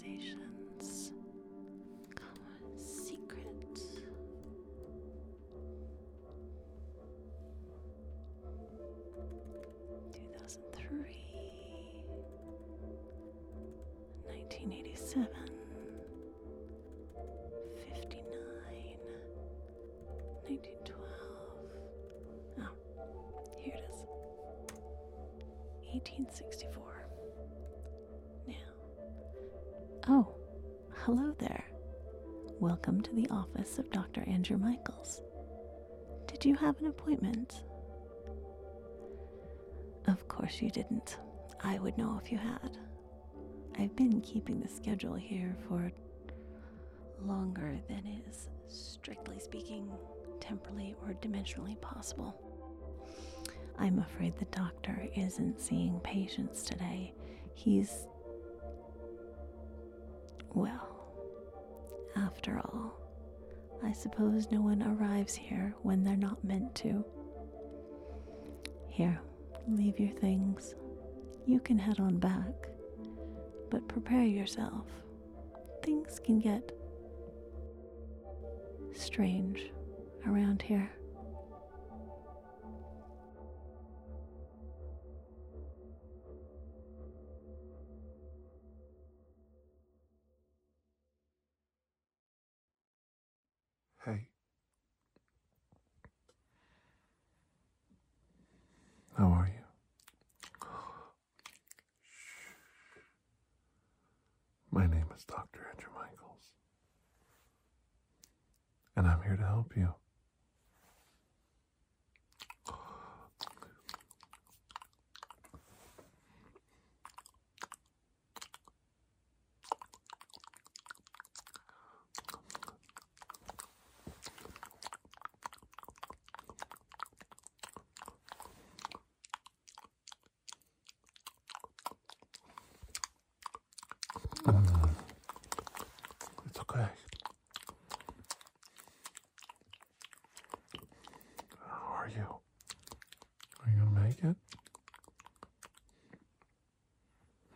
Accusations. Comma, secret. Two thousand three. Nineteen eighty seven. Fifty nine. Nineteen twelve. Oh, here it is. 1864. Hello there. Welcome to the office of Dr. Andrew Michaels. Did you have an appointment? Of course you didn't. I would know if you had. I've been keeping the schedule here for longer than is, strictly speaking, temporally or dimensionally possible. I'm afraid the doctor isn't seeing patients today. He's. Well, after all, I suppose no one arrives here when they're not meant to. Here, leave your things. You can head on back, but prepare yourself. Things can get strange around here. Name is Dr. Andrew Michaels, and I'm here to help you. Mm. It's okay. How are you? Are you gonna make it?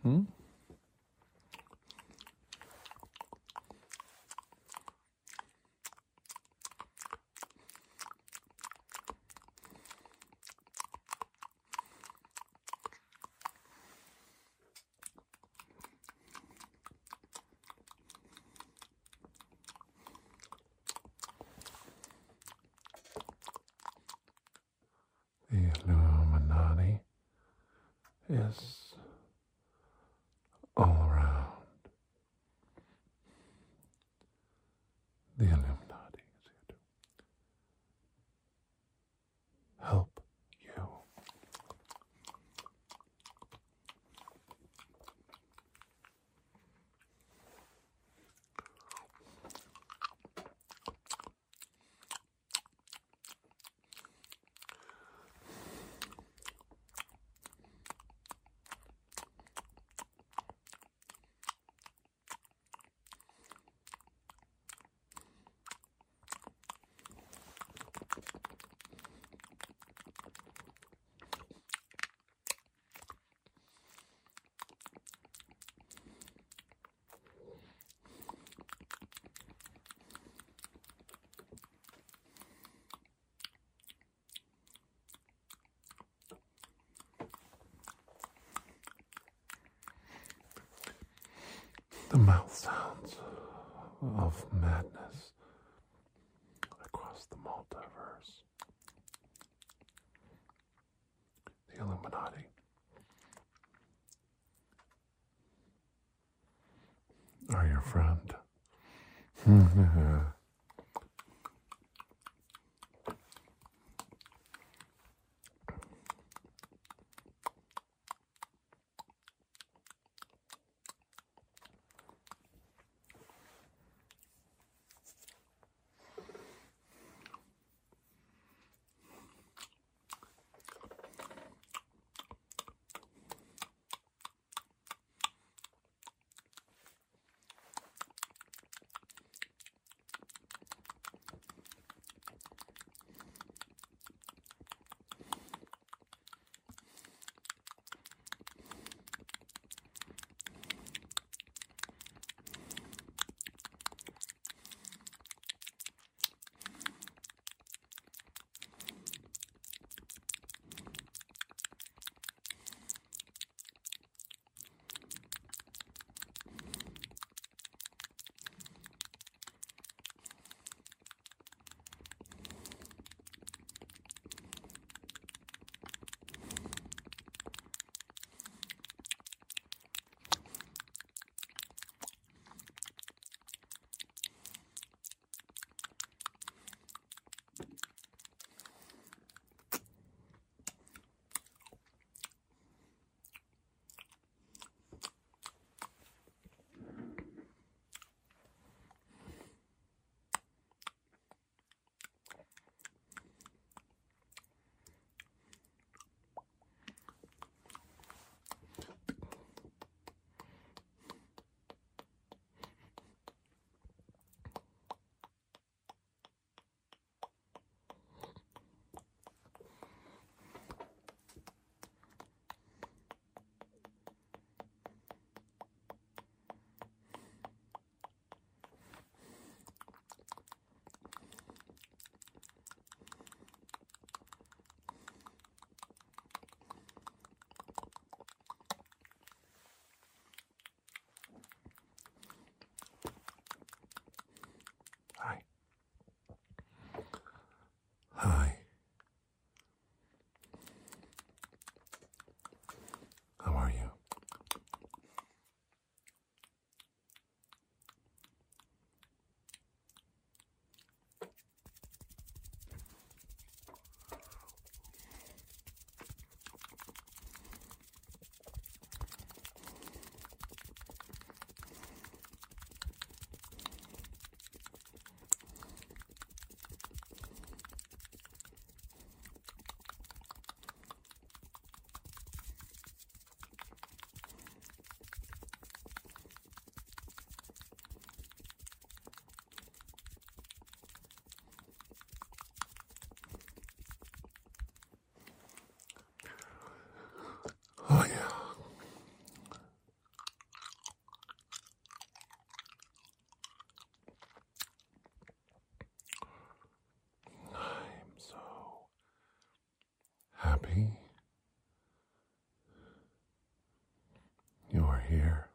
Hmm? The Illuminati is all around. The Illuminati is here to help you. The mouth sounds of madness across the multiverse. The Illuminati. Are your friend. here.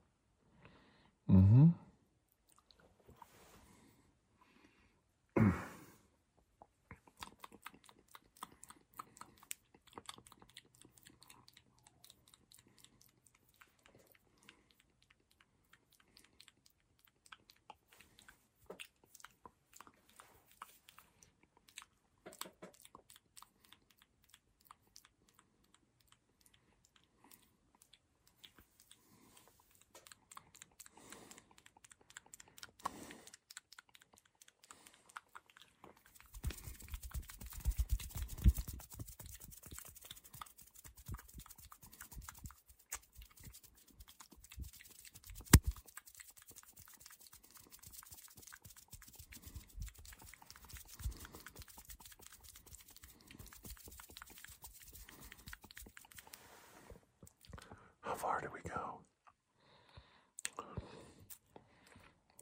far do we go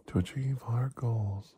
to achieve our goals?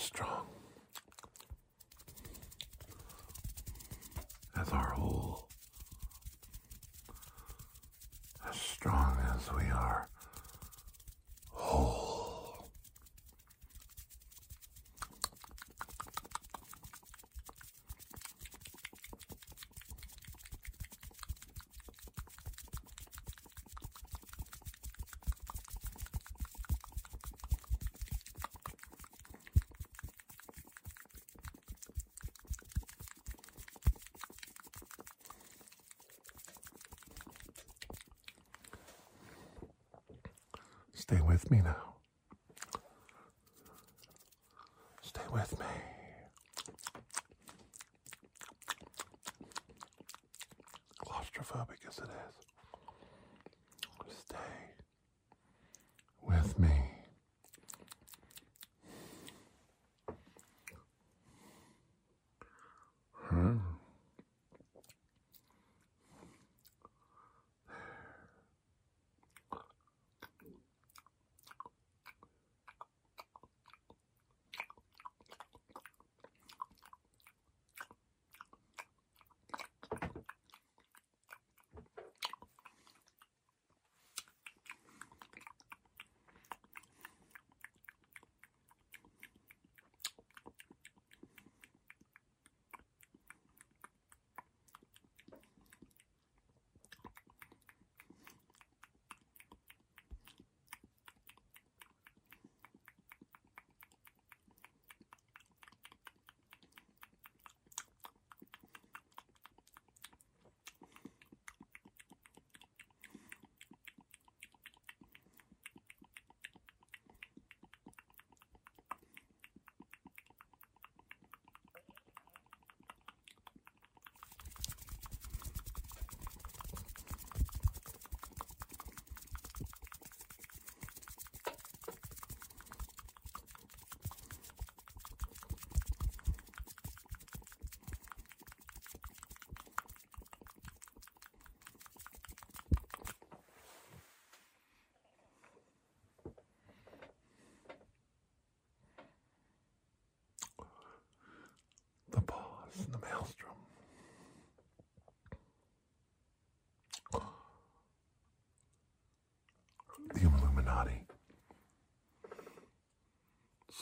strong. As our whole, as strong as we are. Stay with me now.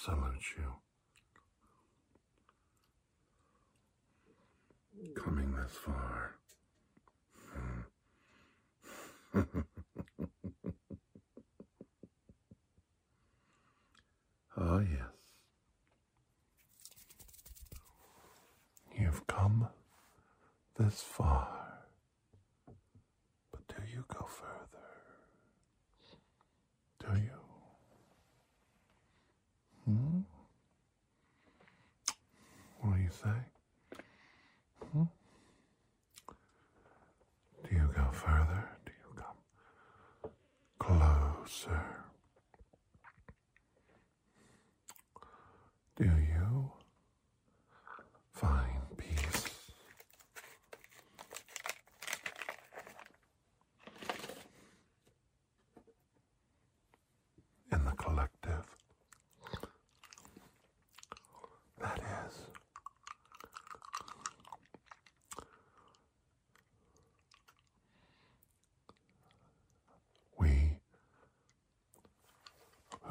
Самарчу. fact.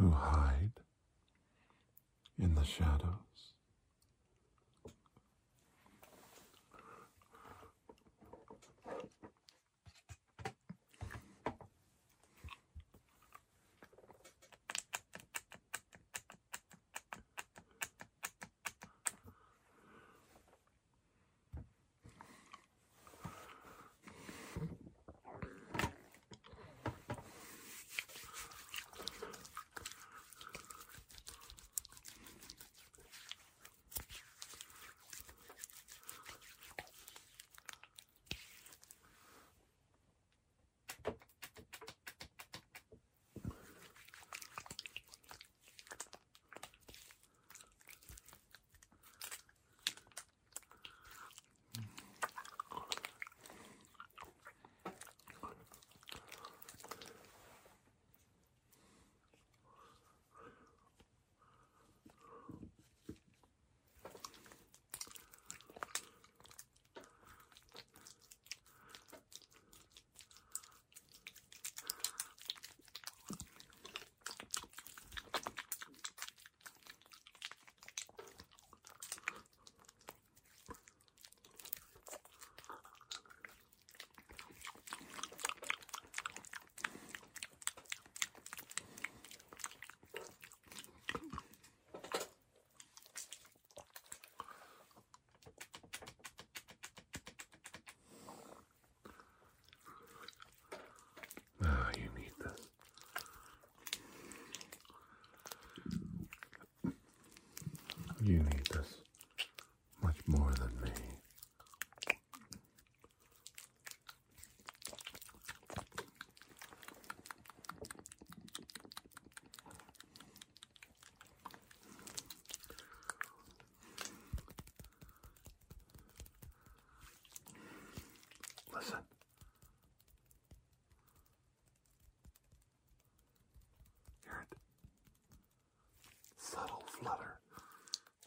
who hide in the shadow.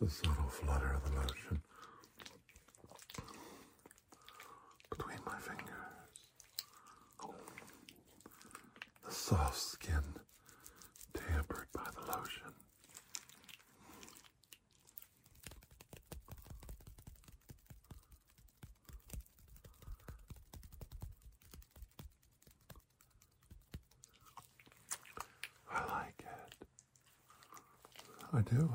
The subtle flutter of the lotion between my fingers. The soft skin tampered by the lotion. I like it. I do,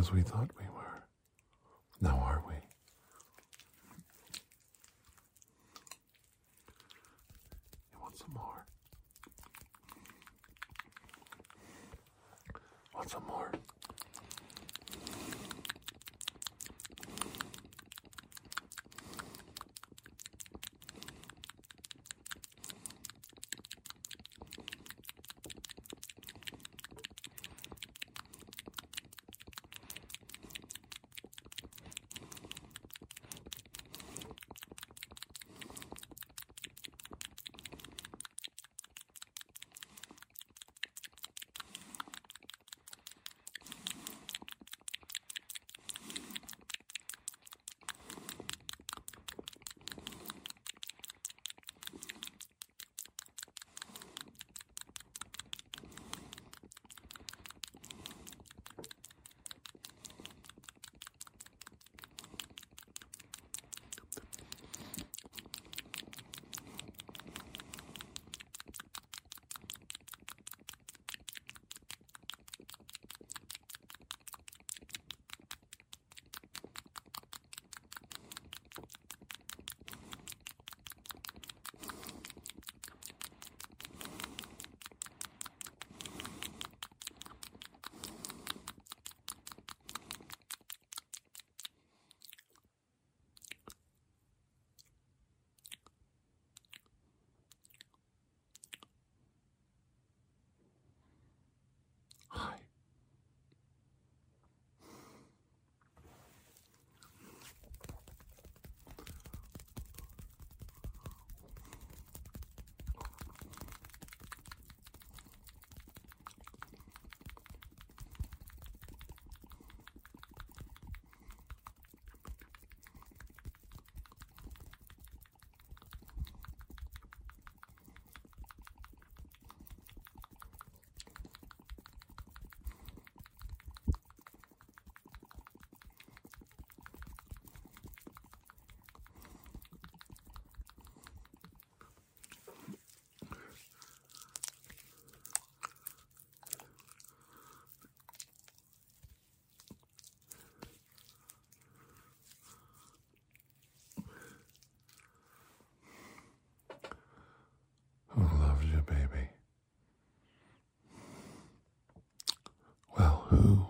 as we thought we were. Now are we? You want some more? Want some more? who?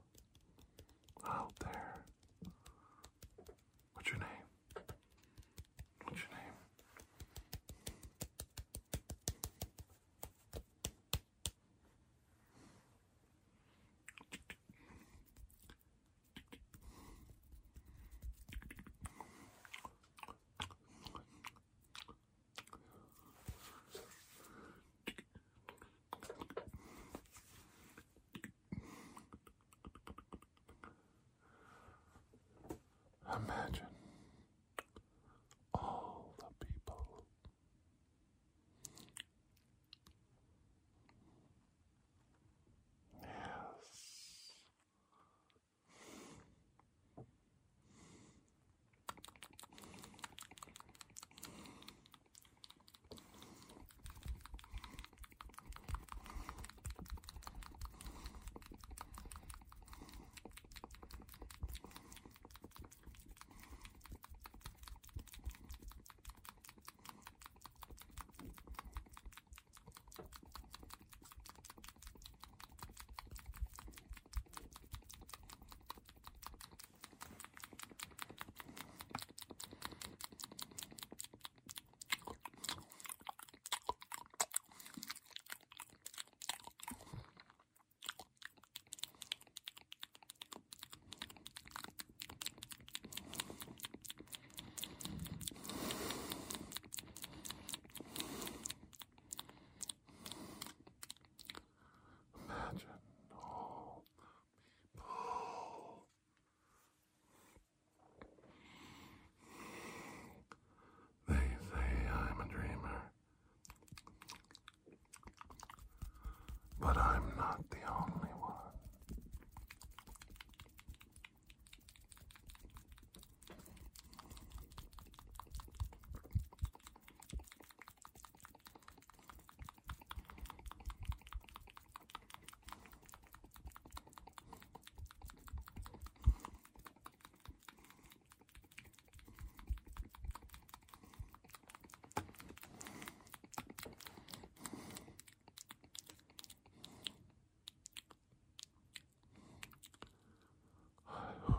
Imagine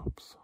I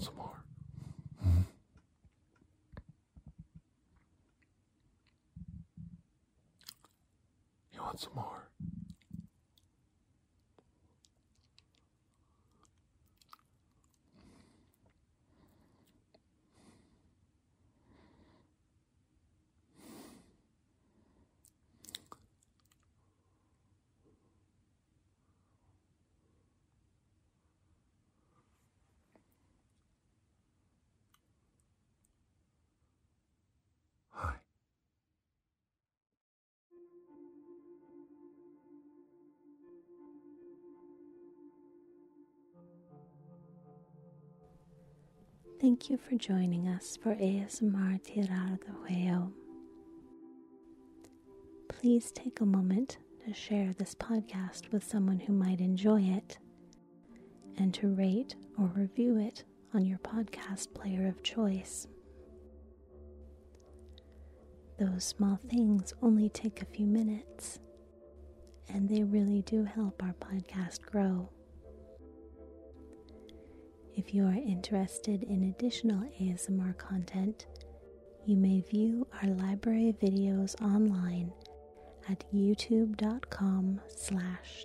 You want some more? Hmm? You want some more? Thank you for joining us for ASMR Tirar de Huevo. Please take a moment to share this podcast with someone who might enjoy it and to rate or review it on your podcast player of choice. Those small things only take a few minutes, and they really do help our podcast grow. If you are interested in additional ASMR content, you may view our library videos online at youtube.com slash.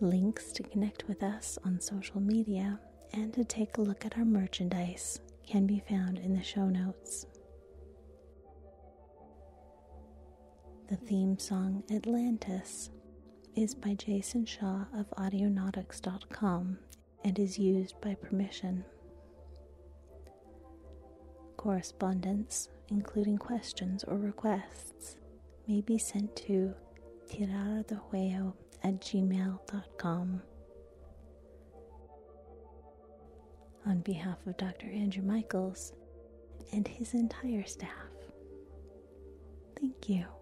Links to connect with us on social media and to take a look at our merchandise can be found in the show notes. The theme song Atlantis is by Jason Shaw of Audionautix.com and is used by permission. Correspondence, including questions or requests, may be sent to tirardehuello at gmail.com. On behalf of Dr. Andrew Michaels and his entire staff, thank you.